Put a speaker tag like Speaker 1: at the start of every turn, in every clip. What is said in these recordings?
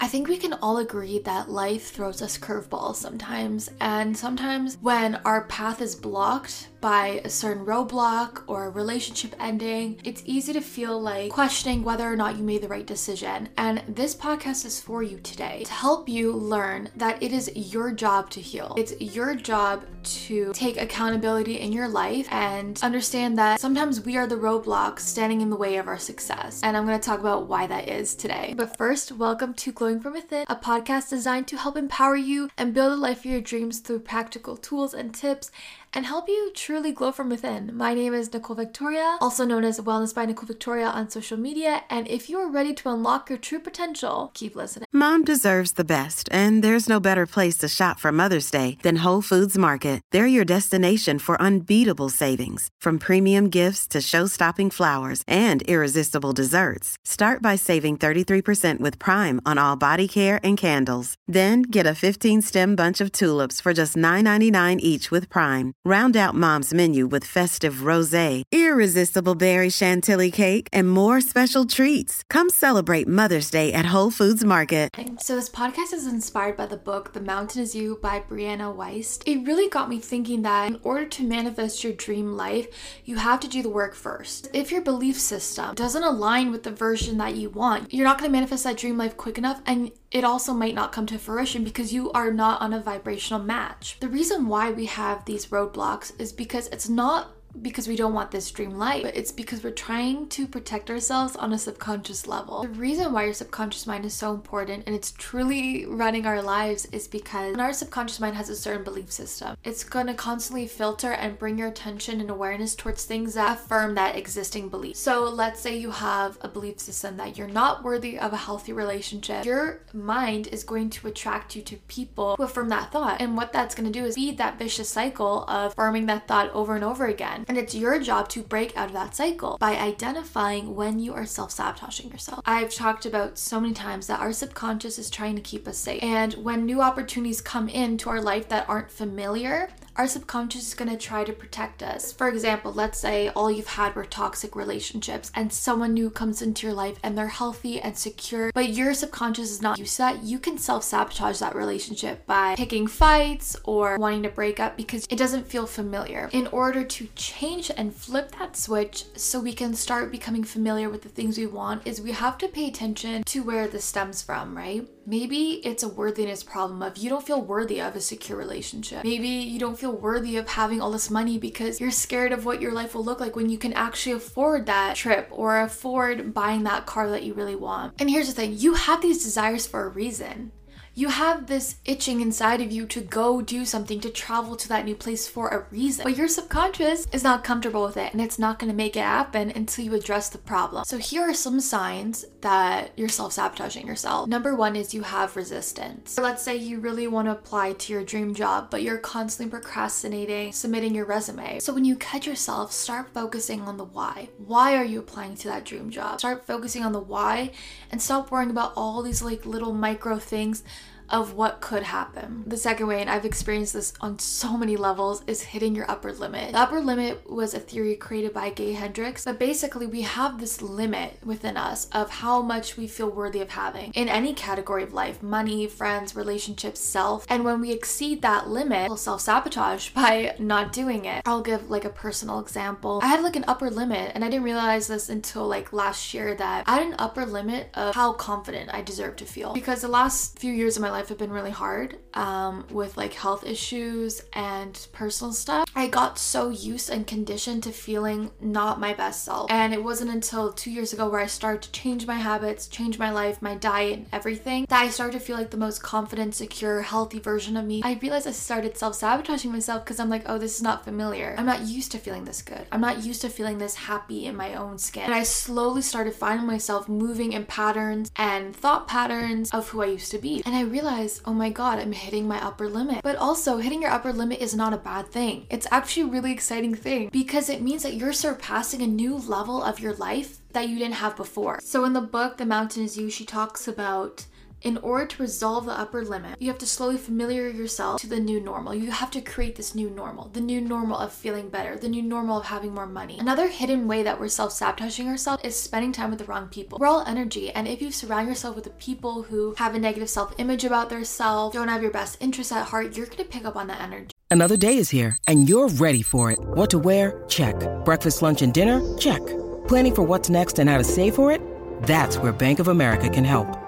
Speaker 1: I think we can all agree that life throws us curveballs sometimes, and sometimes when our path is blocked by a certain roadblock or a relationship ending, it's easy to feel like questioning whether or not you made the right decision. And this podcast is for you today to help you learn that it is your job to heal. It's your job to take accountability in your life and understand that sometimes we are the roadblocks standing in the way of our success. And I'm going to talk about why that is today. But first, welcome to Glowing from Within, a podcast designed to help empower you and build a life of your dreams through practical tools and tips and help you truly glow from within. My name is Nicole Victoria, also known as Wellness by Nicole Victoria on social media, and if you are ready to unlock your true potential, keep listening.
Speaker 2: Mom deserves the best, and there's no better place to shop for Mother's Day than Whole Foods Market. They're your destination for unbeatable savings, from premium gifts to show-stopping flowers and irresistible desserts. Start by saving 33% with Prime on all body care and candles. Then get a 15-stem bunch of tulips for just $9.99 each with Prime. Round out mom's menu with festive rosé, irresistible berry chantilly cake, and more special treats. Come celebrate Mother's Day at Whole Foods Market.
Speaker 1: So this podcast is inspired by the book The Mountain Is You by Brianna Wiest. It really got me thinking that in order to manifest your dream life, you have to do the work first. If your belief system doesn't align with the version that you want, you're not going to manifest that dream life quick enough and it also might not come to fruition because you are not on a vibrational match. The reason why we have these roadblocks is because it's not because we don't want this dream life, but it's because we're trying to protect ourselves on a subconscious level. The reason why your subconscious mind is so important and it's truly running our lives is because our subconscious mind has a certain belief system. It's going to constantly filter and bring your attention and awareness towards things that affirm that existing belief. So let's say you have a belief system that you're not worthy of a healthy relationship. Your mind is going to attract you to people who affirm that thought. And what that's going to do is feed that vicious cycle of affirming that thought over and over again. And it's your job to break out of that cycle by identifying when you are self sabotaging yourself. I've talked about so many times that our subconscious is trying to keep us safe. And when new opportunities come into our life that aren't familiar, our subconscious is going to try to protect us. For example, let's say all you've had were toxic relationships and someone new comes into your life and they're healthy and secure, but your subconscious is not used to that. You can self sabotage that relationship by picking fights or wanting to break up because it doesn't feel familiar. In order to change and flip that switch so we can start becoming familiar with the things we want, is we have to pay attention to where this stems from, right? Maybe it's a worthiness problem of you don't feel worthy of a secure relationship. Maybe you don't feel worthy of having all this money because you're scared of what your life will look like when you can actually afford that trip or afford buying that car that you really want. And here's the thing you have these desires for a reason. You have this itching inside of you to go do something, to travel to that new place for a reason. But your subconscious is not comfortable with it and it's not to make it happen until you address the problem. So, here are some signs that you're self sabotaging yourself. Number one is you have resistance. Let's say you really want to apply to your dream job, but you're constantly procrastinating submitting your resume. So, when you catch yourself, start focusing on the why. Why are you applying to that dream job? Start focusing on the why and stop worrying about all these like little micro things of what could happen. The second way, and I've experienced this on so many levels, is hitting your upper limit. The upper limit was a theory created by Gay Hendricks, but basically, we have this limit within us of how much we feel worthy of having in any category of life money, friends, relationships, self. And when we exceed that limit, we'll self sabotage by not doing it. I'll give like a personal example. I had like an upper limit, and I didn't realize this until like last year that I had an upper limit of how confident I deserve to feel. Because the last few years of my life, life have been really hard um, with like health issues and personal stuff. I got so used and conditioned to feeling not my best self. And it wasn't until two years ago where I started to change my habits, change my life, my diet, and everything that I started to feel like the most confident, secure, healthy version of me. I realized I started self sabotaging myself because I'm like, oh, this is not familiar. I'm not used to feeling this good. I'm not used to feeling this happy in my own skin. And I slowly started finding myself moving in patterns and thought patterns of who I used to be. And I realized realize, oh my god, I'm hitting my upper limit. But also, hitting your upper limit is not a bad thing. It's actually a really exciting thing because it means that you're surpassing a new level of your life that you didn't have before. So in the book The Mountain Is You, she talks about in order to resolve the upper limit, you have to slowly familiar yourself to the new normal. You have to create this new normal, the new normal of feeling better, the new normal of having more money. Another hidden way that we're self sabotaging ourselves is spending time with the wrong people. We're all energy, and if you surround yourself with the people who have a negative self image about their self, don't have your best interests at heart, you're gonna pick up on that energy.
Speaker 3: Another day is here, and you're ready for it. What to wear? Check. Breakfast, lunch, and dinner? Check. Planning for what's next and how to save for it? That's where Bank of America can help.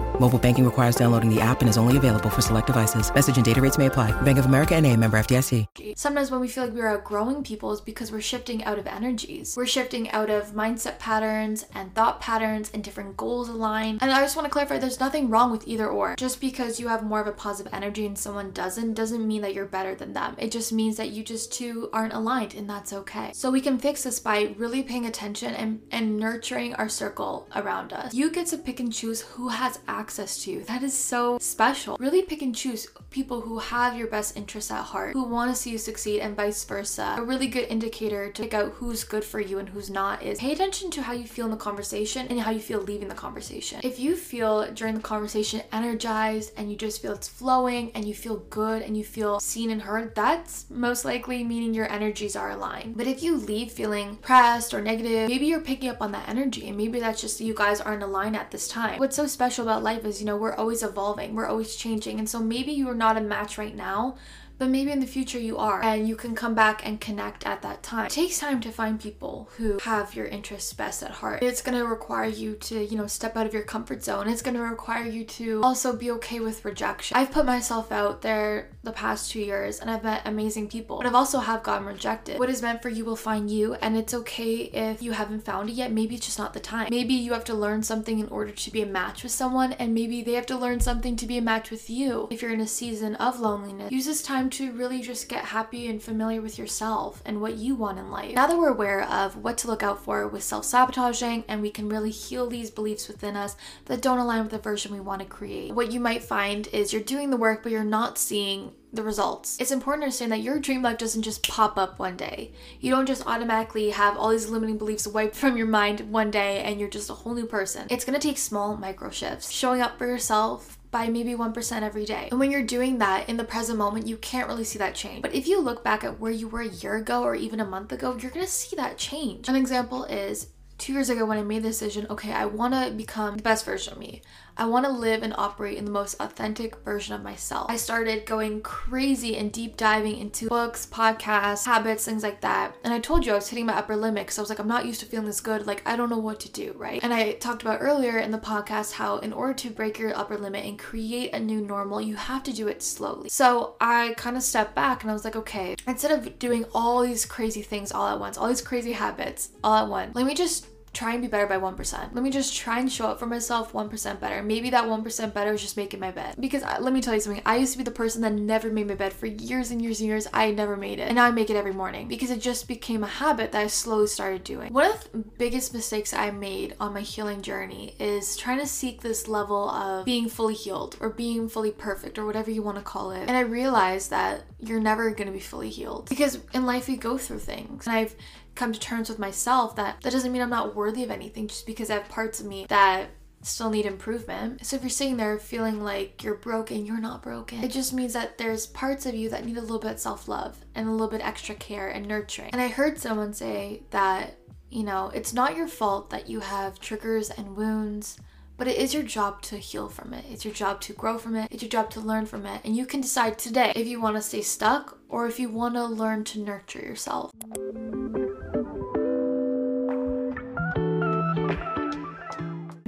Speaker 3: Mobile banking requires downloading the app and is only available for select devices. Message and data rates may apply. Bank of America and a member FDIC.
Speaker 1: Sometimes when we feel like we're outgrowing people is because we're shifting out of energies. We're shifting out of mindset patterns and thought patterns and different goals align. And I just want to clarify there's nothing wrong with either or. Just because you have more of a positive energy and someone doesn't, doesn't mean that you're better than them. It just means that you just two aren't aligned and that's okay. So we can fix this by really paying attention and, and nurturing our circle around us. You get to pick and choose who has access to you. That is so special. Really pick and choose people who have your best interests at heart, who want to see you succeed, and vice versa. A really good indicator to pick out who's good for you and who's not is pay attention to how you feel in the conversation and how you feel leaving the conversation. If you feel during the conversation energized and you just feel it's flowing and you feel good and you feel seen and heard, that's most likely meaning your energies are aligned. But if you leave feeling pressed or negative, maybe you're picking up on that energy and maybe that's just you guys aren't aligned at this time. What's so special about life is, you know, we're always evolving, we're always changing. And so maybe you are not a match right now, but maybe in the future you are and you can come back and connect at that time. It takes time to find people who have your interests best at heart. It's going to require you to, you know, step out of your comfort zone. It's going to require you to also be okay with rejection. I've put myself out there the past 2 years and I've met amazing people, but I've also have gotten rejected. What is meant for you will find you and it's okay if you haven't found it yet. Maybe it's just not the time. Maybe you have to learn something in order to be a match with someone and maybe they have to learn something to be a match with you. If you're in a season of loneliness, use this time to really just get happy and familiar with yourself and what you want in life. Now that we're aware of what to look out for with self sabotaging and we can really heal these beliefs within us that don't align with the version we want to create, what you might find is you're doing the work, but you're not seeing the results. It's important to understand that your dream life doesn't just pop up one day. You don't just automatically have all these limiting beliefs wiped from your mind one day and you're just a whole new person. It's gonna take small micro shifts, showing up for yourself, by maybe 1% every day. And when you're doing that in the present moment, you can't really see that change. But if you look back at where you were a year ago or even a month ago, you're gonna see that change. An example is two years ago when I made the decision okay, I wanna become the best version of me. I want to live and operate in the most authentic version of myself. I started going crazy and deep diving into books, podcasts, habits, things like that. And I told you I was hitting my upper limit because I was like, I'm not used to feeling this good. Like, I don't know what to do, right? And I talked about earlier in the podcast how, in order to break your upper limit and create a new normal, you have to do it slowly. So I kind of stepped back and I was like, okay, instead of doing all these crazy things all at once, all these crazy habits all at once, let me just try and be better by 1%. Let me just try and show up for myself 1% better. Maybe that 1% better is just making my bed. Because uh, let me tell you something, I used to be the person that never made my bed for years and years and years. I never made it. And now I make it every morning because it just became a habit that I slowly started doing. One of the biggest mistakes I made on my healing journey is trying to seek this level of being fully healed or being fully perfect or whatever you want to call it. And I realized that you're never going to be fully healed because in life we go through things. And I've come to terms with myself that that doesn't mean I'm not worthy of anything just because I have parts of me that still need improvement. So if you're sitting there feeling like you're broken, you're not broken. It just means that there's parts of you that need a little bit of self-love and a little bit extra care and nurturing. And I heard someone say that, you know, it's not your fault that you have triggers and wounds but it is your job to heal from it. It's your job to grow from it. It's your job to learn from it. And you can decide today if you want to stay stuck or if you want to learn to nurture yourself.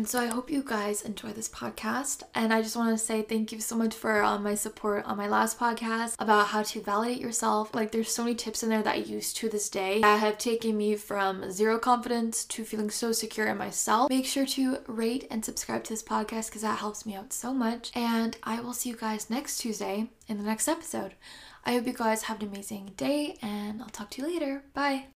Speaker 1: And so I hope you guys enjoy this podcast. And I just want to say thank you so much for um, my support on my last podcast about how to validate yourself. Like, there's so many tips in there that I use to this day that have taken me from zero confidence to feeling so secure in myself. Make sure to rate and subscribe to this podcast because that helps me out so much. And I will see you guys next Tuesday in the next episode. I hope you guys have an amazing day and I'll talk to you later. Bye.